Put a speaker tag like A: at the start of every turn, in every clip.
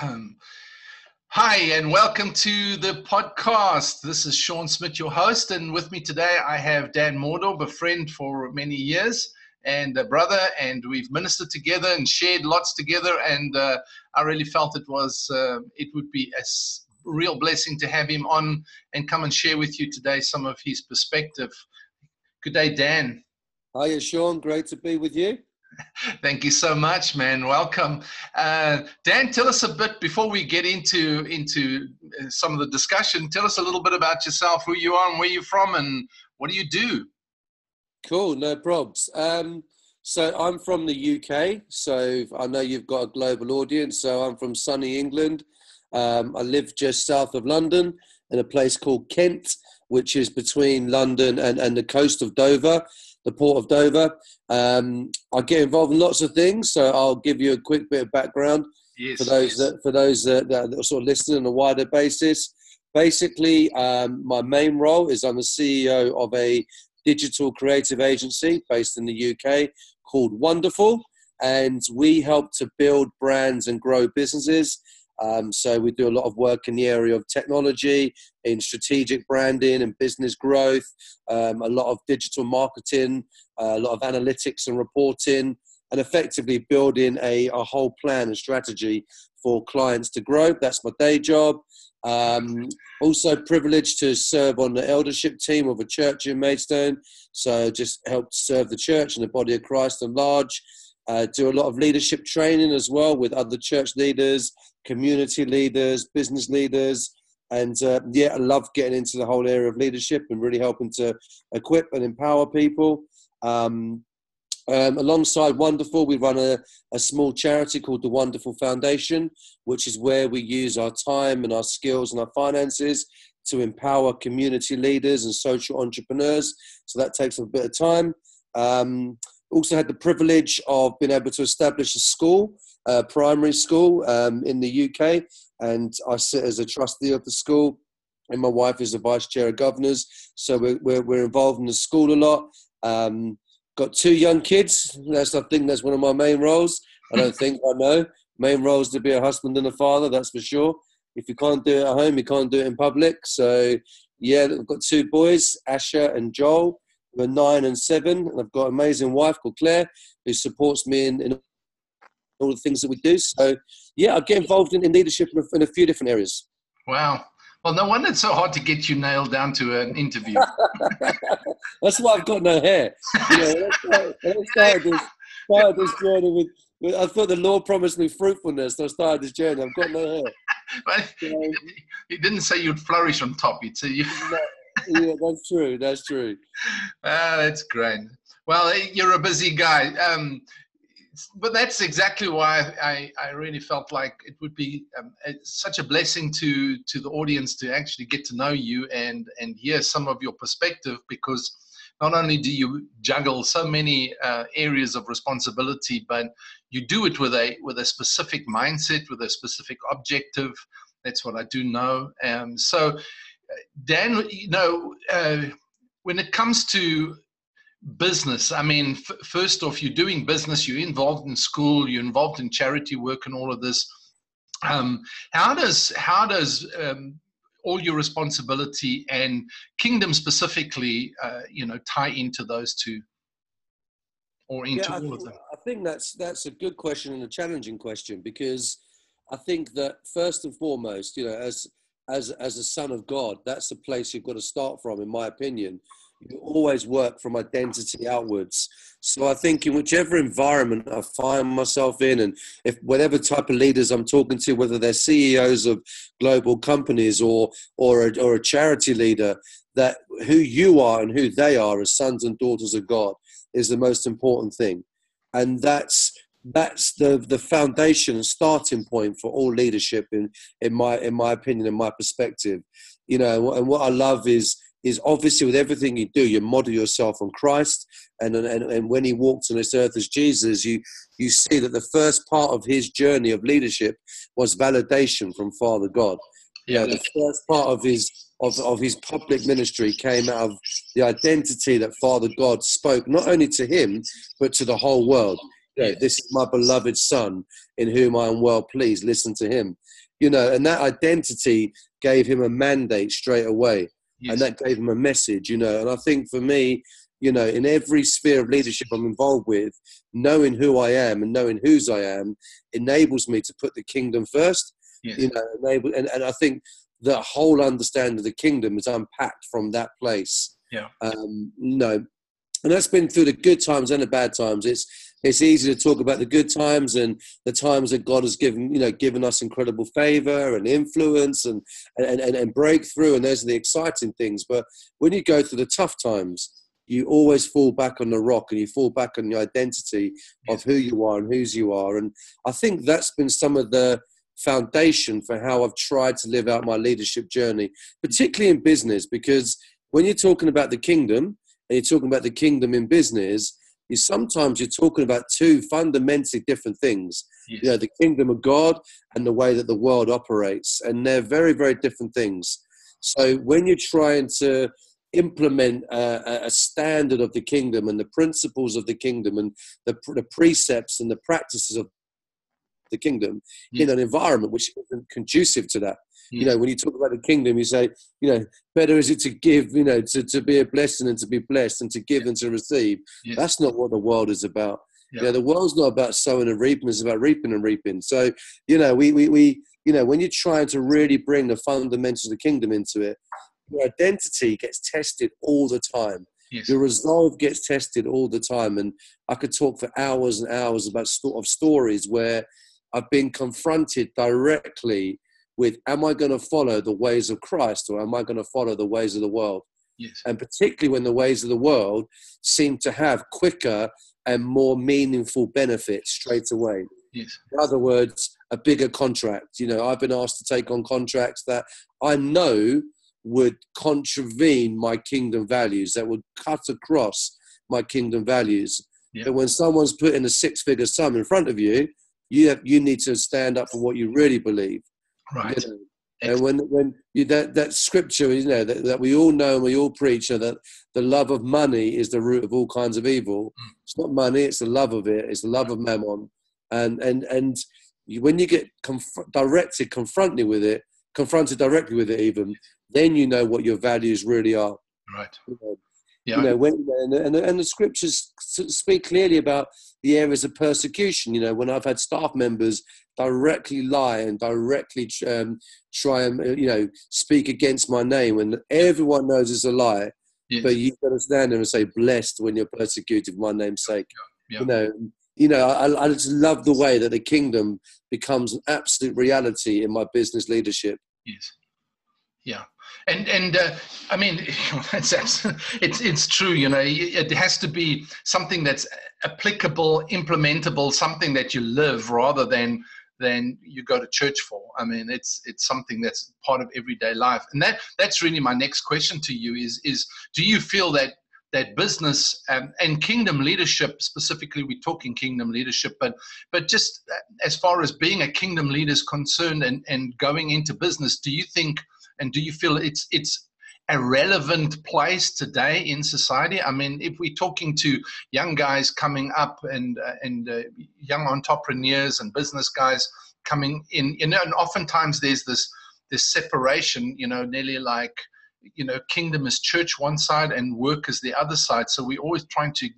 A: Hi, and welcome to the podcast. This is Sean Smith, your host, and with me today I have Dan Mordor, a friend for many years and a brother, and we've ministered together and shared lots together. And uh, I really felt it was uh, it would be a real blessing to have him on and come and share with you today some of his perspective. Good day, Dan.
B: Hiya, Sean. Great to be with you.
A: Thank you so much, man. Welcome, uh, Dan. Tell us a bit before we get into into uh, some of the discussion. Tell us a little bit about yourself, who you are, and where you're from, and what do you do.
B: Cool, no probs. Um, so I'm from the UK. So I know you've got a global audience. So I'm from sunny England. Um, I live just south of London in a place called Kent, which is between London and, and the coast of Dover the Port of Dover. Um, I get involved in lots of things, so I'll give you a quick bit of background yes, for those yes. that for those that, that, are sort of listening on a wider basis. Basically, um, my main role is I'm the CEO of a digital creative agency based in the UK called Wonderful, and we help to build brands and grow businesses um, so we do a lot of work in the area of technology, in strategic branding and business growth, um, a lot of digital marketing, uh, a lot of analytics and reporting, and effectively building a, a whole plan and strategy for clients to grow. That's my day job. Um, also privileged to serve on the eldership team of a church in Maidstone. So just help serve the church and the body of Christ at large. Uh, do a lot of leadership training as well with other church leaders, community leaders, business leaders. And uh, yeah, I love getting into the whole area of leadership and really helping to equip and empower people. Um, um, alongside Wonderful, we run a, a small charity called the Wonderful Foundation, which is where we use our time and our skills and our finances to empower community leaders and social entrepreneurs. So that takes a bit of time. Um, also had the privilege of being able to establish a school, a primary school um, in the UK, and I sit as a trustee of the school. And my wife is the vice chair of governors, so we're, we're, we're involved in the school a lot. Um, got two young kids. That's I think that's one of my main roles. I don't think I know main roles to be a husband and a father. That's for sure. If you can't do it at home, you can't do it in public. So yeah, I've got two boys, Asher and Joel who are nine and seven, and I've got an amazing wife called Claire who supports me in, in all the things that we do. So, yeah, I get involved in, in leadership in a, in a, few different areas.
A: Wow. Well, no wonder it's so hard to get you nailed down to an interview.
B: that's why I've got no hair. You know, when I this, journey with, with, I thought the Lord promised me fruitfulness, so I started this journey. I've got no hair.
A: But you he didn't say you'd flourish on top. He'd say you.
B: Yeah, that's true. That's true.
A: Ah, that's great. Well, you're a busy guy. Um, but that's exactly why I, I really felt like it would be um, such a blessing to to the audience to actually get to know you and and hear some of your perspective because not only do you juggle so many uh, areas of responsibility but you do it with a with a specific mindset with a specific objective that's what i do know um, so Dan, you know, uh, when it comes to business, I mean, f- first off, you're doing business, you're involved in school, you're involved in charity work, and all of this. Um, how does how does um, all your responsibility and kingdom specifically, uh, you know, tie into those two, or into
B: yeah,
A: all of them?
B: I think that's that's a good question and a challenging question because I think that first and foremost, you know, as as as a son of God, that's the place you've got to start from, in my opinion. You always work from identity outwards. So I think in whichever environment I find myself in, and if whatever type of leaders I'm talking to, whether they're CEOs of global companies or or a, or a charity leader, that who you are and who they are as sons and daughters of God is the most important thing, and that's that's the the foundation and starting point for all leadership in in my in my opinion in my perspective. You know and what i love is is obviously with everything you do you model yourself on christ. And and, and when he walked on this earth as jesus you you see that the first part of his journey of leadership was validation from father god. Yeah the first part of his of, of his public ministry came out of the identity that father god spoke not only to him but to the whole world Know, this is my beloved son in whom I am well pleased. Listen to him. You know, and that identity gave him a mandate straight away. Yes. And that gave him a message, you know. And I think for me, you know, in every sphere of leadership I'm involved with, knowing who I am and knowing whose I am enables me to put the kingdom first. Yes. You know, enable, and, and I think the whole understanding of the kingdom is unpacked from that place.
A: Yeah.
B: Um, know, and that's been through the good times and the bad times. It's it's easy to talk about the good times and the times that God has given you know given us incredible favor and influence and and, and, and breakthrough, and those are the exciting things. But when you go through the tough times, you always fall back on the rock and you fall back on the identity of who you are and whose you are. And I think that's been some of the foundation for how I've tried to live out my leadership journey, particularly in business, because when you're talking about the kingdom and you're talking about the kingdom in business, you sometimes you're talking about two fundamentally different things. Yes. You know, the kingdom of God and the way that the world operates, and they're very, very different things. So when you're trying to implement a, a, standard of the kingdom and the principles of the kingdom and the, the precepts and the practices of the kingdom yeah. in hmm. an environment which isn't conducive to that. Yeah. You hmm. know, when you talk about the kingdom, you say, you know, better is it to give, you know, to, to be a blessing and to be blessed and to give yeah. and to receive. That's not what the world is about. Yeah. You know, the world's not about sowing and reaping, it's about reaping and reaping. So, you know, we, we, we you know, when you're trying to really bring the fundamentals of the kingdom into it, your identity gets tested all the time. Yes. Your resolve gets tested all the time. And I could talk for hours and hours about of stories where I've been confronted directly with am I going to follow the ways of Christ or am I going to follow the ways of the world?
A: Yes.
B: And particularly when the ways of the world seem to have quicker and more meaningful benefits straight away.
A: Yes.
B: In other words, a bigger contract. You know, I've been asked to take on contracts that I know would contravene my kingdom values, that would cut across my kingdom values. Yeah. But when someone's putting a six figure sum in front of you, you have, you need to stand up for what you really believe.
A: Right.
B: You know? And when when you, that that scripture, you know that, that we all know and we all preach, you know, that the love of money is the root of all kinds of evil. Mm. It's not money; it's the love of it. It's the love of mammon. And and and when you get conf- directed, confronted with it, confronted directly with it, even then you know what your values really are.
A: Right.
B: You know, yeah. You know, when, and, and, and the scriptures speak clearly about the areas of persecution. You know, when I've had staff members directly lie and directly um, try and, uh, you know, speak against my name when everyone knows it's a lie. Yes. But you've got to stand there and say, blessed when you're persecuted for my name's sake. Yeah. Yeah. You know, you know, I, I just love the way that the kingdom becomes an absolute reality in my business leadership.
A: Yes. Yeah, and and uh, I mean, it's, it's it's true. You know, it has to be something that's applicable, implementable, something that you live rather than than you go to church for. I mean, it's it's something that's part of everyday life, and that that's really my next question to you is is do you feel that that business um, and kingdom leadership specifically we're talking kingdom leadership but but just as far as being a kingdom leader is concerned and and going into business do you think and do you feel it's it's a relevant place today in society? I mean, if we're talking to young guys coming up and uh, and uh, young entrepreneurs and business guys coming in, you know, and oftentimes there's this this separation, you know, nearly like you know, kingdom is church one side and work is the other side. So we're always trying to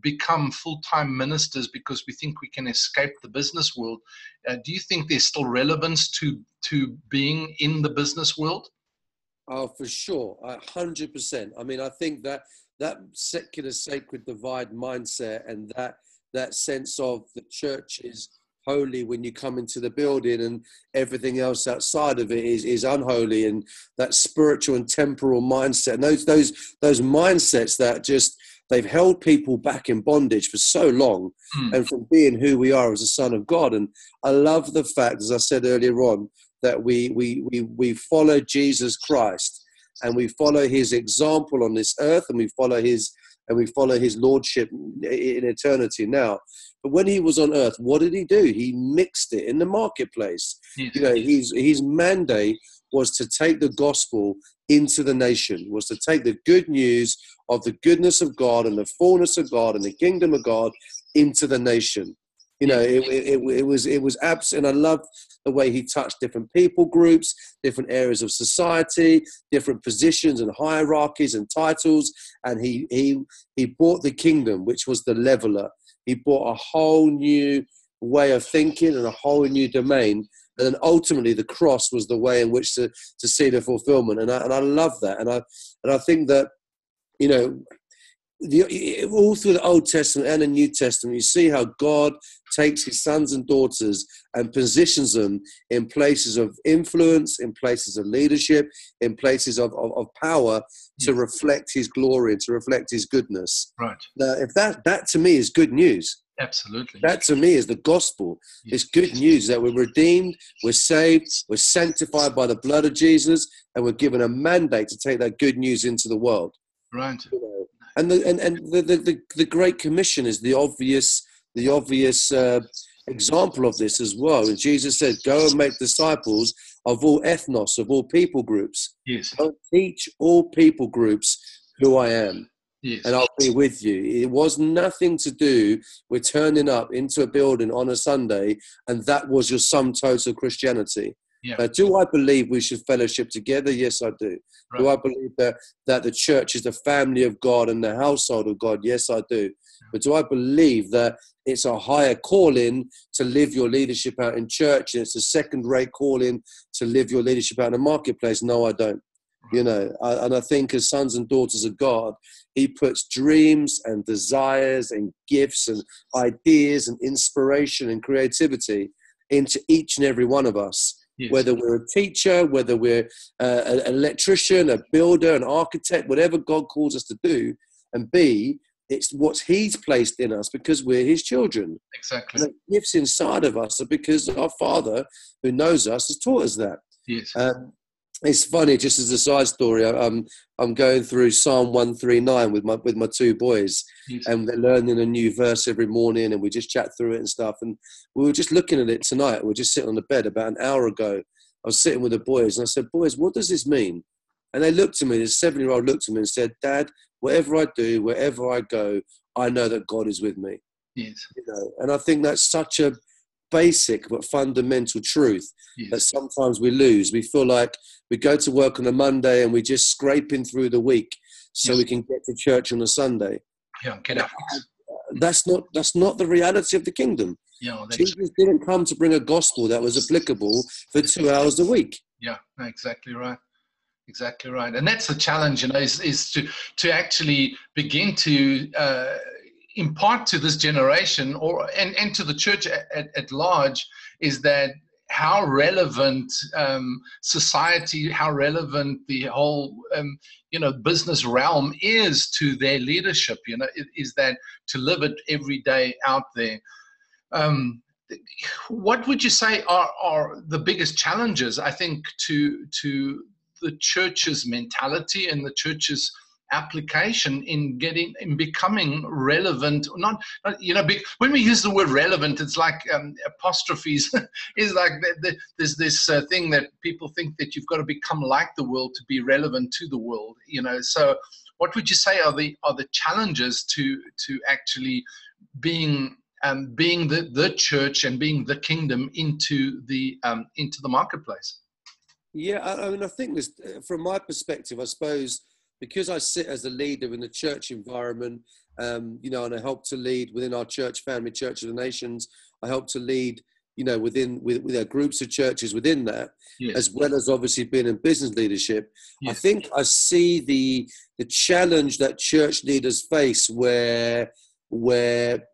A: become full-time ministers because we think we can escape the business world. Uh, do you think there's still relevance to to being in the business world?
B: Oh, for sure, a hundred percent. I mean, I think that that secular sacred divide mindset and that that sense of the church is holy when you come into the building and everything else outside of it is, is unholy and that spiritual and temporal mindset and those those those mindsets that just they've held people back in bondage for so long mm. and from being who we are as a son of God. And I love the fact, as I said earlier on, that we, we, we, we follow Jesus Christ and we follow his example on this earth and we follow his and we follow his lordship in eternity now but when he was on earth what did he do he mixed it in the marketplace you know his his mandate was to take the gospel into the nation, was to take the good news of the goodness of God and the fullness of God and the kingdom of God into the nation. You know, it, it, it was it was abs, and I love the way he touched different people groups, different areas of society, different positions and hierarchies and titles, and he he he brought the kingdom, which was the leveler. He brought a whole new way of thinking and a whole new domain. And then ultimately, the cross was the way in which to, to see the fulfillment. And I, and I love that. And I, and I think that, you know, the, all through the Old Testament and the New Testament, you see how God takes his sons and daughters and positions them in places of influence, in places of leadership, in places of, of, of power to hmm. reflect his glory and to reflect his goodness.
A: Right.
B: Now, if that, that to me is good news.
A: Absolutely.
B: That to me is the gospel. It's good news that we're redeemed, we're saved, we're sanctified by the blood of Jesus, and we're given a mandate to take that good news into the world.
A: Right.
B: You know, and the and, and the, the, the, Great Commission is the obvious the obvious uh, example of this as well. And Jesus said, "Go and make disciples of all ethnos, of all people groups.
A: Yes.
B: Go teach all people groups who I am."
A: Yes.
B: and I'll be with you. It was nothing to do with turning up into a building on a Sunday and that was your sum total Christianity.
A: Yeah.
B: Do I believe we should fellowship together? Yes, I do. Right. Do I believe that, that the church is the family of God and the household of God? Yes, I do. But do I believe that it's a higher calling to live your leadership out in church and it's a second rate calling to live your leadership out in the marketplace? No, I don't. You know, I, and I think as sons and daughters of God, He puts dreams and desires and gifts and ideas and inspiration and creativity into each and every one of us. Yes. Whether we're a teacher, whether we're uh, an electrician, a builder, an architect, whatever God calls us to do, and be, it's what He's placed in us because we're His children.
A: Exactly.
B: And the gifts inside of us are because our Father, who knows us, has taught us that.
A: Yes.
B: Um, it's funny, just as a side story. I'm I'm going through Psalm one three nine with my with my two boys, yes. and they're learning a new verse every morning, and we just chat through it and stuff. And we were just looking at it tonight. We are just sitting on the bed about an hour ago. I was sitting with the boys, and I said, "Boys, what does this mean?" And they looked at me. This seven year old looked at me and said, "Dad, whatever I do, wherever I go, I know that God is with me."
A: Yes.
B: You know, and I think that's such a basic but fundamental truth yes. that sometimes we lose. We feel like we go to work on a Monday and we're just scraping through the week so yes. we can get to church on a Sunday.
A: Yeah, get out.
B: That's not that's not the reality of the kingdom.
A: Yeah,
B: Jesus didn't come to bring a gospel that was applicable for two hours a week.
A: Yeah, exactly right. Exactly right, and that's the challenge, you know, is, is to to actually begin to uh, impart to this generation or and, and to the church at, at, large is that how relevant um, society, how relevant the whole, um, you know, business realm is to their leadership. You know, is that to live it every day out there. Um, what would you say are, are the biggest challenges? I think to to the church's mentality and the church's application in getting in becoming relevant not, you know be, when we use the word relevant it's like um, apostrophes. Is like the, the, there's this uh, thing that people think that you've got to become like the world to be relevant to the world you know? So what would you say are the are the challenges to to actually being um, being the, the church and being the kingdom into the um, into the marketplace?
B: Yeah I, I mean i think this uh, from my perspective i suppose because I sit as a leader in the church environment, um, you know, and I help to lead within our church family, Church of the Nations. I help to lead, you know, within with, with our groups of churches within that, yes. as well as obviously being in business leadership. Yes. I think I see the the challenge that church leaders face where where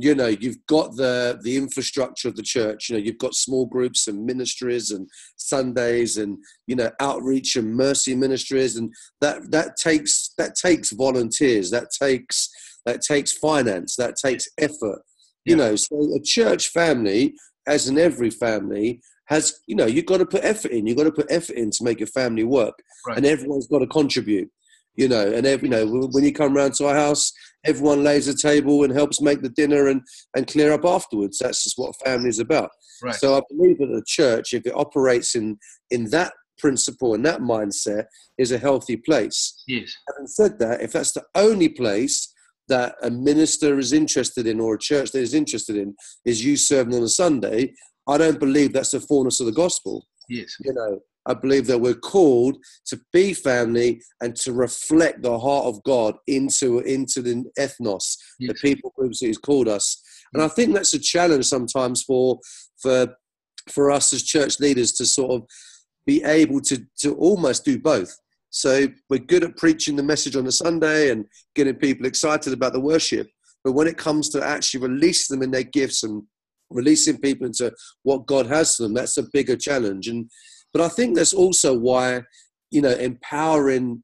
B: you know you've got the the infrastructure of the church you know you've got small groups and ministries and sundays and you know outreach and mercy ministries and that that takes that takes volunteers that takes that takes finance that takes effort you yeah. know so a church family as in every family has you know you've got to put effort in you've got to put effort in to make your family work right. and everyone's got to contribute you know and every you know when you come around to our house everyone lays a table and helps make the dinner and, and clear up afterwards. That's just what family is about.
A: Right.
B: So I believe that the church, if it operates in in that principle and that mindset, is a healthy place.
A: Yes.
B: Having said that, if that's the only place that a minister is interested in or a church that is interested in is you serving on a Sunday, I don't believe that's the fullness of the gospel.
A: Yes.
B: You know, I believe that we're called to be family and to reflect the heart of God into into the ethnos, yes. the people groups that He's called us. And I think that's a challenge sometimes for for for us as church leaders to sort of be able to to almost do both. So we're good at preaching the message on a Sunday and getting people excited about the worship, but when it comes to actually releasing them in their gifts and releasing people into what God has for them, that's a bigger challenge. And but I think that's also why, you know, empowering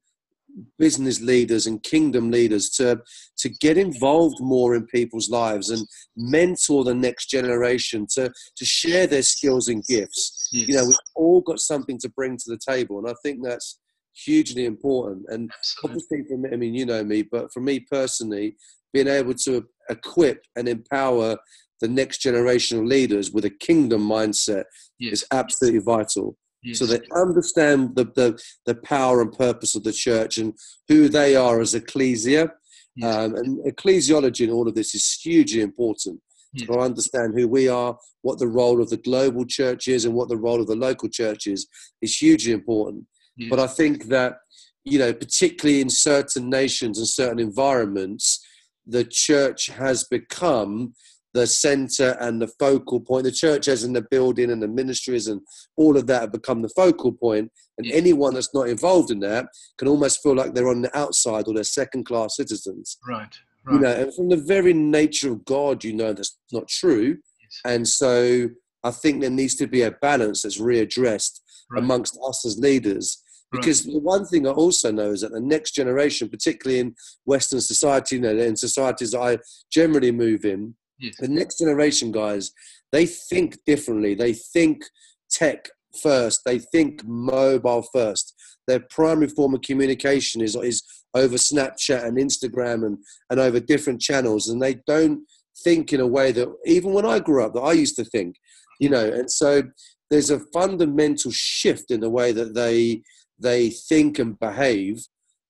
B: business leaders and kingdom leaders to to get involved more in people's lives and mentor the next generation to to share their skills and gifts yes. you know we've all got something to bring to the table and i think that's hugely important and Absolutely. obviously for me i mean you know me but for me personally being able to equip and empower the next generation of leaders with a kingdom mindset yes. is absolutely vital Yes. So they understand the, the, the power and purpose of the church and who they are as ecclesia. Yes. Um, and ecclesiology in all of this is hugely important yes. to understand who we are, what the role of the global church is, and what the role of the local church is, is hugely important. But I think that, you know, particularly in certain nations and certain environments, the church has become the center and the focal point. The church, as in the building and the ministries and all of that, have become the focal point. And anyone that's not involved in that can almost feel like they're on the outside or they're second class citizens.
A: Right.
B: right. You know, and from the very nature of God, you know that's not true. Yes. And so I think there needs to be a balance that's readdressed right. amongst us as leaders. Because right. the one thing I also know is that the next generation, particularly in Western society, you know, in societies I generally move in, Yes. The next generation guys, they think differently. They think tech first. They think mobile first. Their primary form of communication is is over Snapchat and Instagram and, and over different channels. And they don't think in a way that even when I grew up that I used to think, you know, and so there's a fundamental shift in the way that they they think and behave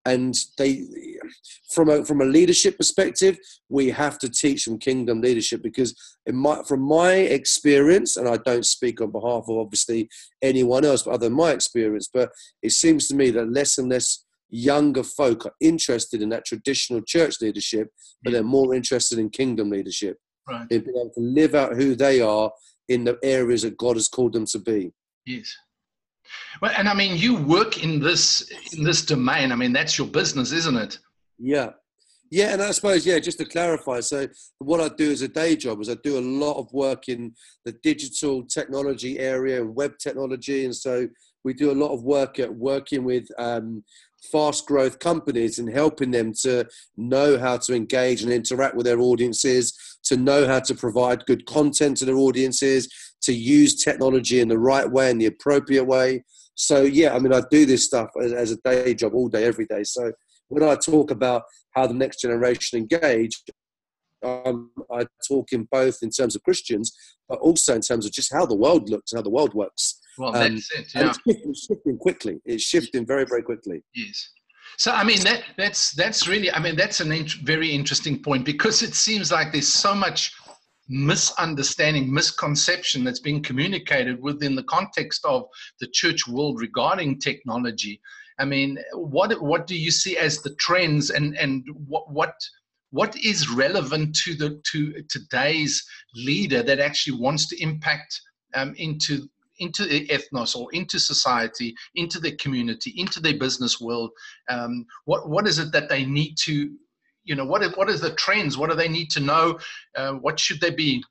B: and they from a from a leadership perspective we have to teach them kingdom leadership because in my from my experience and i don't speak on behalf of obviously anyone else but other than my experience but it seems to me that less and less younger folk are interested in that traditional church leadership but they're more interested in kingdom leadership.
A: Right.
B: in being able to live out who they are in the areas that god has called them to be.
A: Yes well, and I mean, you work in this in this domain. I mean, that's your business, isn't it?
B: Yeah, yeah, and I suppose yeah. Just to clarify, so what I do as a day job is I do a lot of work in the digital technology area web technology, and so we do a lot of work at working with um, fast growth companies and helping them to know how to engage and interact with their audiences, to know how to provide good content to their audiences, to use technology in the right way and the appropriate way. So yeah, I mean, I do this stuff as, as a day job all day, every day. So when I talk about how the next generation engage, um, I talk in both in terms of Christians, but also in terms of just how the world looks and how the world works.
A: Well, um, that's it. Yeah.
B: it's shifting, shifting quickly. It's shifting very, very quickly.
A: Yes. So I mean that that's that's really I mean that's a int- very interesting point because it seems like there's so much misunderstanding, misconception that's being communicated within the context of the church world regarding technology. I mean, what what do you see as the trends, and and what what what is relevant to the to today's leader that actually wants to impact um, into into the ethnos or into society, into their community, into their business world? Um, what what is it that they need to you know what what is, what is the trends? What do they need to know? Uh, what should they be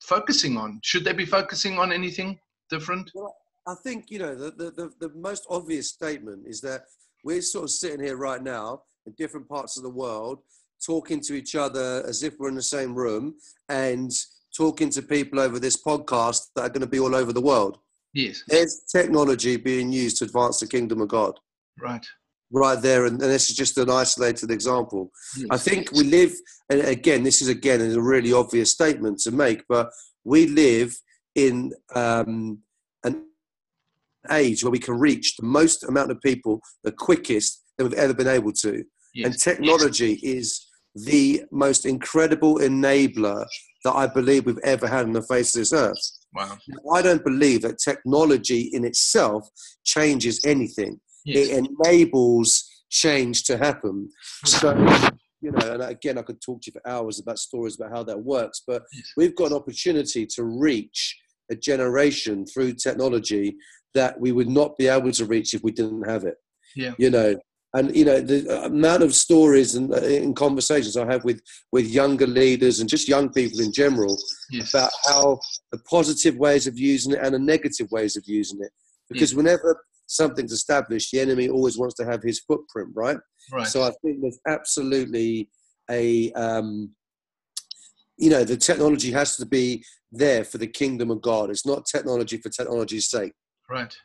A: focusing on? Should they be focusing on anything different?
B: Well, i think you know the, the, the, the most obvious statement is that we're sort of sitting here right now in different parts of the world talking to each other as if we're in the same room and talking to people over this podcast that are going to be all over the world.
A: Yes.
B: There's technology being used to advance the kingdom of god.
A: Right
B: right there, and, and, this is just an isolated example. Yes. I think we live, and again, this is again a really obvious statement to make, but we live in um, an age where we can reach the most amount of people the quickest than we've ever been able to. Yes. And technology yes. is the most incredible enabler that I believe we've ever had on the face of this earth.
A: Wow.
B: I don't believe that technology in itself changes anything.
A: Yes.
B: It enables change to happen. So, you know, and again, I could talk to you for hours about stories about how that works, but
A: Yes.
B: we've got an opportunity to reach a generation through technology that we would not be able to reach if we didn't have it.
A: Yeah.
B: You know, and you know the amount of stories and uh, in conversations I have with with younger leaders and just young people in general
A: Yes.
B: about how the positive ways of using it and the negative ways of using it. Because whenever something's established, the enemy always wants to have his footprint, right?
A: right.
B: So I think there's absolutely a, um, you know, the technology has to be there for the kingdom of God. It's not technology for technology's sake.
A: right.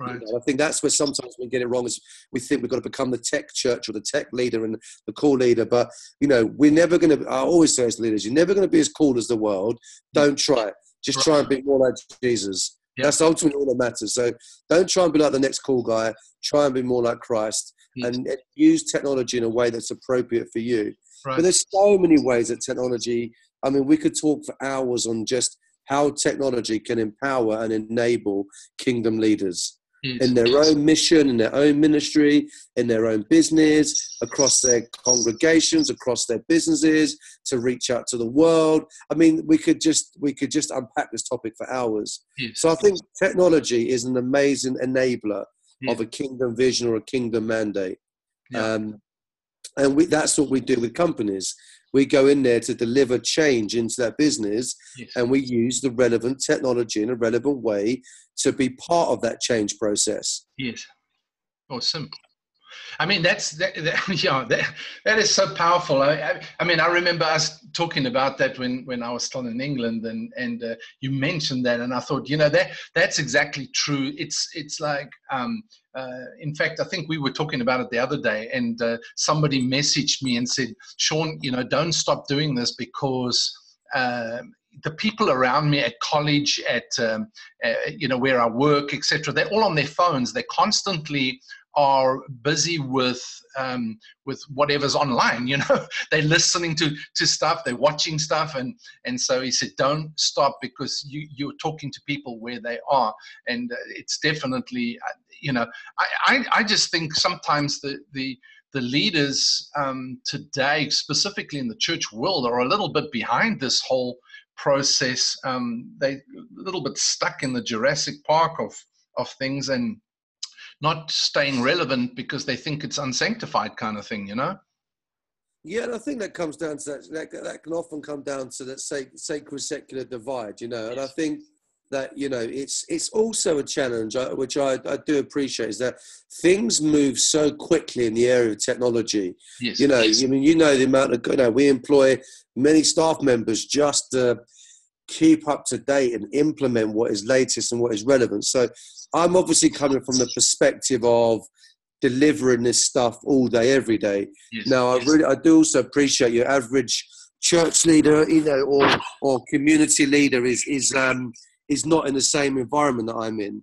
B: You
A: Right.
B: know, I think that's where sometimes we get it wrong. Is we think we've got to become the tech church or the tech leader and the cool leader, but you know, we're never going to. I always say as leaders, you're never going to be as cool as the world. Don't try it. Just try and be more like Jesus.
A: Yeah.
B: That's ultimately all that matters. So don't try and be like the next cool guy. Try and be more like Christ
A: Yes.
B: and use technology in a way that's appropriate for you.
A: Right.
B: But there's so many ways that technology. I mean, we could talk for hours on just how technology can empower and enable kingdom leaders
A: Yes.
B: in their own mission, in their own ministry, in their own business, across their congregations, across their businesses, to reach out to the world. I mean, we could just we could just unpack this topic for hours.
A: Yes.
B: So I think technology is an amazing enabler
A: Yeah.
B: of a kingdom vision or a kingdom mandate.
A: Yeah.
B: Um, and we, that's what we do with companies. We go in there to deliver change into that business,
A: yes.
B: and we use the relevant technology in a relevant way to be part of that change process.
A: Yes. Oh, awesome. I mean, that's that, that yeah, that, that is so powerful. I, I, I mean, I remember us talking about that when, when I was still in England, and and uh, you mentioned that, and I thought, you know, that that's exactly true. It's it's like, um, uh, in fact, I think we were talking about it the other day, and uh, somebody messaged me and said, Sean, you know, don't stop doing this because. Um, the people around me at college, at um, uh, you know where I work, etc. They're all on their phones. They're constantly are busy with um, with whatever's online. You know, they're listening to to stuff, they're watching stuff, and and so he said, don't stop because you you're talking to people where they are, and uh, it's definitely uh, you know I, I I just think sometimes the the the leaders um, today, specifically in the church world, are a little bit behind this whole process. Um, they a little bit stuck in the Jurassic Park of of things and not staying relevant because they think it's unsanctified kind of thing, you know?
B: Yeah, and I think that comes down to that. That, that can often come down to that sac- sacred secular divide, you know. And I think that you know it's it's also a challenge, uh, which I, I do appreciate, is that things move so quickly in the area of technology.
A: Yes.
B: You know,
A: yes.
B: I mean, you know the amount of you know we employ many staff members just to keep up to date and implement what is latest and what is relevant. So I'm obviously coming from the perspective of delivering this stuff all day, every day.
A: yes.
B: Now, I really, I do also appreciate your average church leader, you know, or or community leader is is um is not in the same environment that I'm in.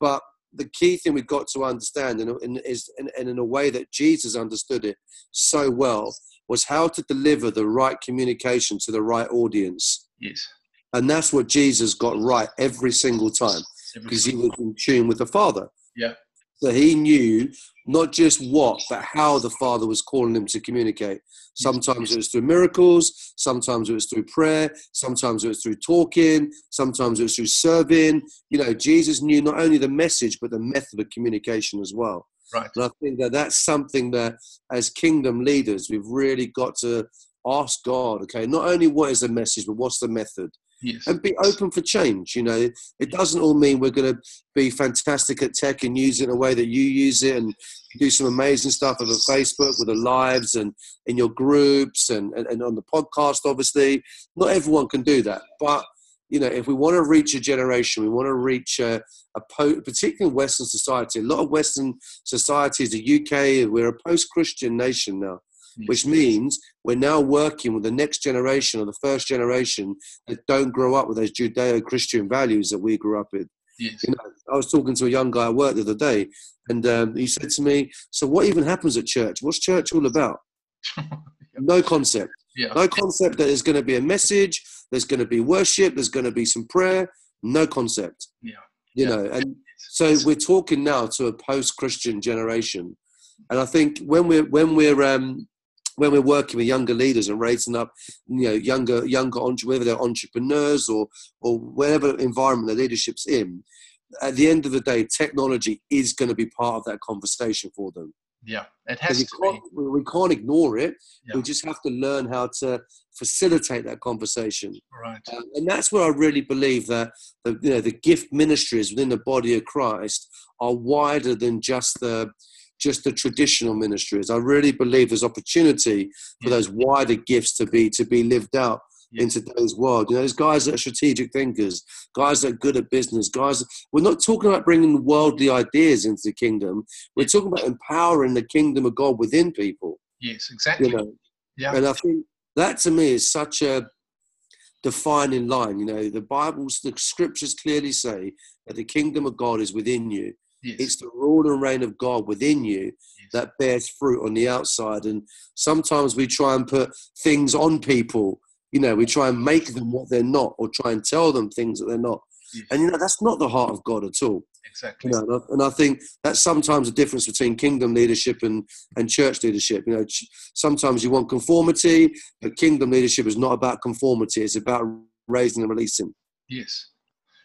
B: But the key thing we've got to understand, and, and is and, and in a way that Jesus understood it so well, was how to deliver the right communication to the right audience,
A: Yes.
B: And that's what Jesus got right every single time because he was in tune with the Father.
A: Yeah.
B: So he knew not just what, but how the Father was calling him to communicate. Sometimes it was through miracles, sometimes it was through prayer, sometimes it was through talking, sometimes it was through serving. You know, Jesus knew not only the message, but the method of communication as well.
A: Right.
B: And I think that that's something that, as kingdom leaders, we've really got to ask God, okay, not only what is the message, but what's the method?
A: Yes.
B: and be open for change. You know, it doesn't all mean we're going to be fantastic at tech and use it in a way that you use it and do some amazing stuff over Facebook with the lives and in your groups and, and, and on the podcast, obviously. Not everyone can do that. But, you know, if we want to reach a generation, we want to reach a, a po- particularly Western society, a lot of Western societies, the UK, we're a post Christian nation now which means we're now working with the next generation or the first generation that don't grow up with those Judeo-Christian values that we grew up with.
A: yes.
B: You know, I was talking to a young guy at work the other day, and um, he said to me, "So what even happens at church? What's church all about?" No concept.
A: Yeah.
B: No concept that there's going to be a message, there's going to be worship, there's going to be some prayer. No concept.
A: Yeah.
B: You
A: Yeah.
B: know, and so we're talking now to a post-Christian generation, and I think when we're when we're um, when we're working with younger leaders and raising up, you know, younger younger whether they're entrepreneurs or or whatever environment their leadership's in, at the end of the day, technology is going to be part of that conversation for them.
A: Yeah. It has
B: we
A: to
B: can't,
A: be.
B: we we can't ignore it.
A: Yeah.
B: We just have to learn how to facilitate that conversation.
A: Right.
B: Um, and that's where I really believe that the, you know, the gift ministries within the body of Christ are wider than just the just the traditional ministries. I really believe there's opportunity for those wider gifts to be to be lived out
A: Yeah.
B: in today's world. You know, there's guys that are strategic thinkers, guys that are good at business, guys. We're not talking about bringing worldly ideas into the kingdom. We're talking about empowering the kingdom of God within people.
A: Yes, exactly.
B: You know,
A: yeah.
B: and I think that to me is such a defining line. You know, the Bible's, the scriptures clearly say that the kingdom of God is within you.
A: Yes.
B: It's the rule and reign of God within you
A: yes.
B: that bears fruit on the outside. And sometimes we try and put things on people. You know, we try and make them what they're not, or try and tell them things that they're not.
A: Yes.
B: And you know, that's not the heart of God at all.
A: exactly.
B: You know, and I, and I think that's sometimes the difference between kingdom leadership and, and church leadership. You know, ch- sometimes you want conformity, but kingdom leadership is not about conformity. It's about raising and releasing.
A: Yes.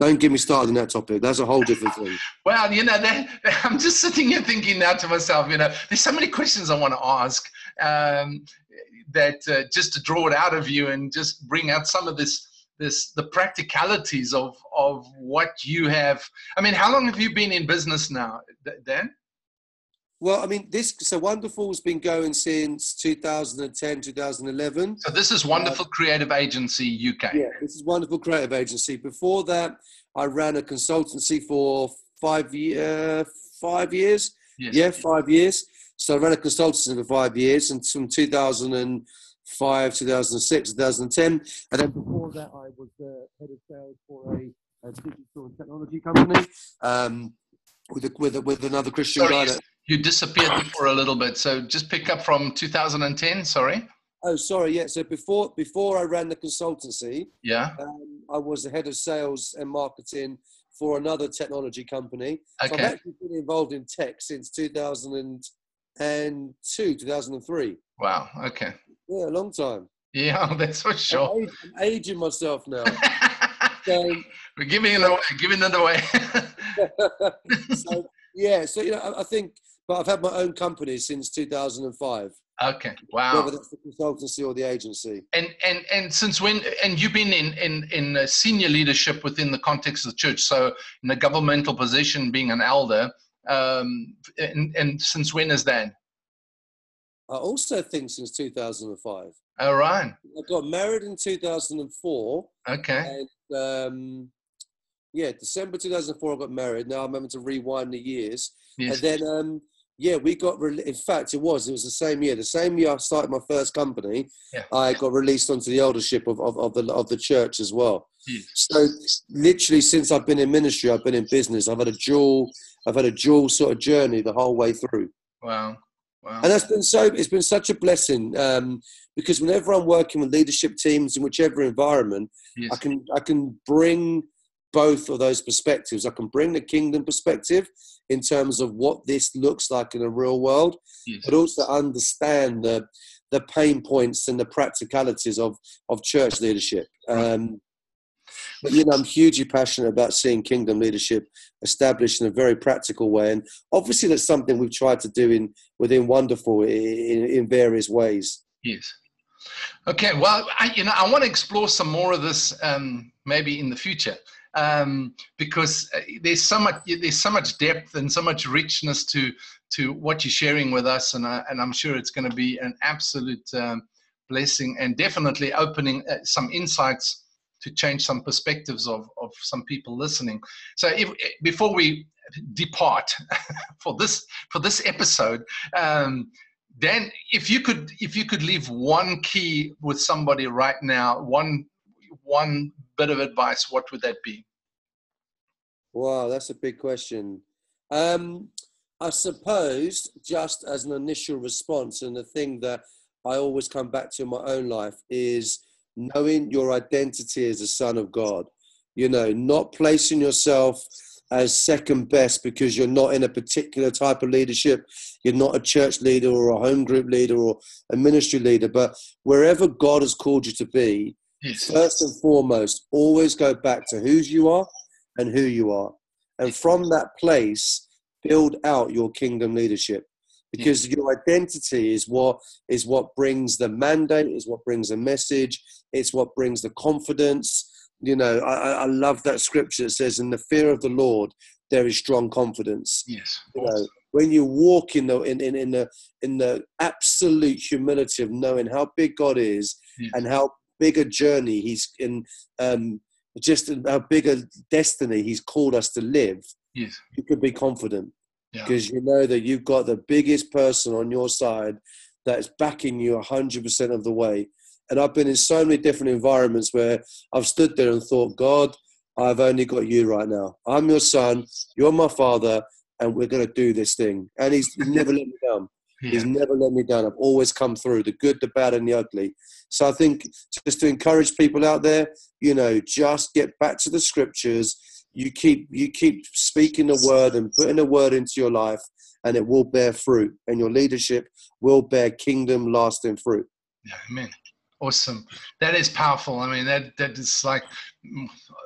B: Don't get me started on that topic. That's a whole different thing.
A: Well, you know, I'm just sitting here thinking now to myself, you know, there's so many questions I want to ask um, that uh, just to draw it out of you and just bring out some of this, this, the practicalities of, of what you have. I mean, how long have you been in business now, Dan?
B: Well, I mean, this so wonderful's been going since 2010, 2011.
A: So this is Wonderful Creative Agency UK.
B: Yeah, this is wonderful creative agency. Before that, I ran a consultancy for five year, five years.
A: Yes.
B: Yeah, five years. So I ran a consultancy for five years, and from 2005, 2006, 2010, and then before that, I was the head of sales for a, a digital and technology company um, with a, with a, with another Christian
A: Sorry,
B: guy. That,
A: you disappeared for a little bit. So just pick up from 2010. Sorry.
B: oh, sorry, yeah. So before before I ran the consultancy,
A: Yeah.
B: um, I was the head of sales and marketing for another technology company. So I've actually been involved in tech since 2002, 2003.
A: Wow. Okay.
B: Yeah, a long time.
A: Yeah, that's for sure.
B: I'm, ag- I'm aging myself now. So,
A: We're giving it away. Giving it away.
B: so, yeah, so you know, I, I think, but I've had my own company since 2005,
A: okay. Wow.
B: whether that's the consultancy or the agency.
A: And and and since when? And you've been in in in senior leadership within the context of the church. So in a governmental position, being an elder. Um, and and since when is that?
B: I also think since 2005.
A: All right.
B: I got married in 2004,
A: Okay.
B: and um, yeah, December 2004 I got married. Now I'm having to rewind the years.
A: Yes.
B: And then, um, yeah, we got. Re- in fact, it was. It was the same year. The same year I started my first company,
A: Yeah.
B: I got released onto the eldership of, of, of the of the church as well.
A: Yes.
B: So, literally, since I've been in ministry, I've been in business. I've had a dual. I've had a dual sort of journey the whole way through,
A: Wow. Wow.
B: and that's been so. It's been such a blessing um, because whenever I'm working with leadership teams in whichever environment,
A: Yes.
B: I can I can bring both of those perspectives. I can bring the kingdom perspective in terms of what this looks like in a real world,
A: Yes.
B: but also understand the the pain points and the practicalities of of church leadership. Um, but you know, I'm hugely passionate about seeing kingdom leadership established in a very practical way, and obviously that's something we've tried to do in within Wonderful in, in various ways.
A: Yes. Okay. Well, I, you know, I want to explore some more of this um, maybe in the future um, because uh, there's so much there's so much depth and so much richness to to what you're sharing with us, and I, and I'm sure it's going to be an absolute um, blessing and definitely opening uh, some insights to change some perspectives of of some people listening. So, if before we depart for this for this episode. Um, Dan, if you could, if you could leave one key with somebody right now, one one bit of advice, what would that be?
B: Wow, that's a big question. Um, I suppose just as an initial response, and the thing that I always come back to in my own life is knowing your identity as a son of God. You know, not placing yourself as second best because you're not in a particular type of leadership. You're not a church leader or a home group leader or a ministry leader, but wherever God has called you to be, yes. first and foremost, always go back to whose you are and who you are. And from that place, build out your kingdom leadership. Because your identity is what is what brings the mandate is what brings the message it's what brings the confidence. You know I, I love that scripture. That says in the fear of the lord there is strong confidence.
A: Yes.
B: You know when you walk in the in, in, in the in the absolute humility of knowing how big god is yeah. and how big a journey he's in um just a bigger destiny he's called us to live
A: yes
B: you can be confident because yeah. you know that you've got the biggest person on your side that's backing you 100% of the way. And I've been in so many different environments where I've stood there and thought, God, I've only got you right now. I'm your son, you're my father, and we're going to do this thing. And he's never let me down. Yeah. He's never let me down. I've always come through the good, the bad, and the ugly. So I think just to encourage people out there, you know, just get back to the scriptures you keep you keep speaking the word and putting the word into your life and it will bear fruit and your leadership will bear kingdom lasting fruit
A: yeah amen awesome. That is powerful. I mean that that is like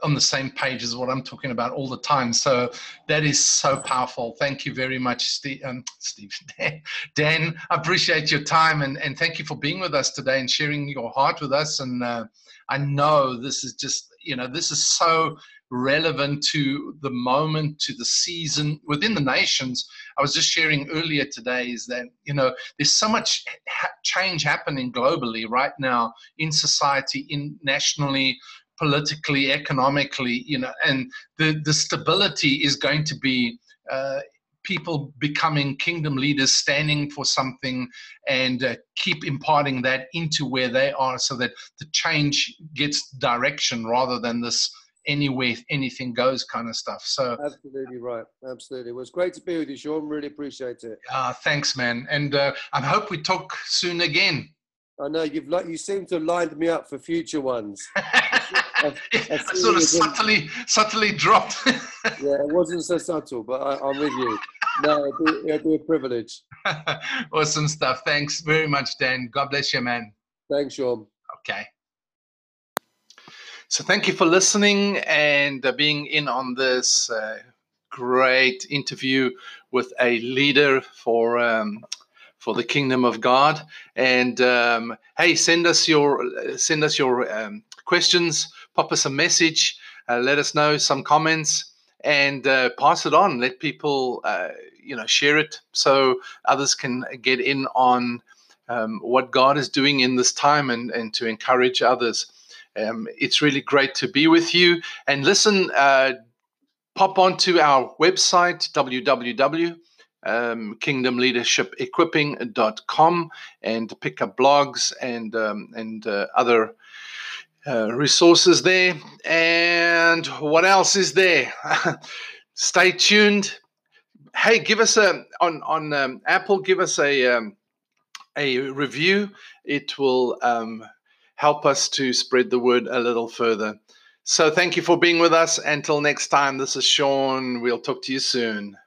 A: on the same page as what i'm talking about all the time. So that is so powerful. Thank you very much steve um, steve dan, i appreciate your time and and thank you for being with us today and sharing your heart with us. And uh, i know this is just you know this is so relevant to the moment, to the season within the nations. I was just sharing earlier today is that, you know, there's so much ha- change happening globally right now in society, in nationally, politically, economically, you know, and the, the stability is going to be. Uh, people becoming kingdom leaders, standing for something, and uh, keep imparting that into where they are so that the change gets direction rather than this anywhere anything goes kind of stuff. So
B: absolutely right, absolutely. It was great to be with you, Sean. Really appreciate it.
A: Uh, thanks, man, and uh, I hope we talk soon again.
B: I know you've like you seem to have lined me up for future ones.
A: I, I sort of subtly, subtly dropped.
B: yeah, it wasn't so subtle, but I, am with you. No, it'd be, it'd be a privilege.
A: awesome stuff. Thanks very much, Dan. God bless you, man.
B: Thanks, Sean.
A: Okay. So thank you for listening and uh, being in on this uh, great interview with a leader for um, for the kingdom of God. And um, hey, send us your send us your um, questions, pop us a message, uh, let us know some comments, and uh, pass it on. Let people uh, you know share it so others can get in on. Um, what God is doing in this time and, and to encourage others. Um, it's really great to be with you. And listen, uh, pop onto our website, www.kingdomleadershipequipping.com, um, kingdomleadershipequipping.com and pick up blogs and, um, and uh, other uh, resources there. And what else is there? Stay tuned. Hey, give us a on on um, Apple. Give us a um, a review. It will um, help us to spread the word a little further. So thank you for being with us. Until next time, this is Sean. We'll talk to you soon.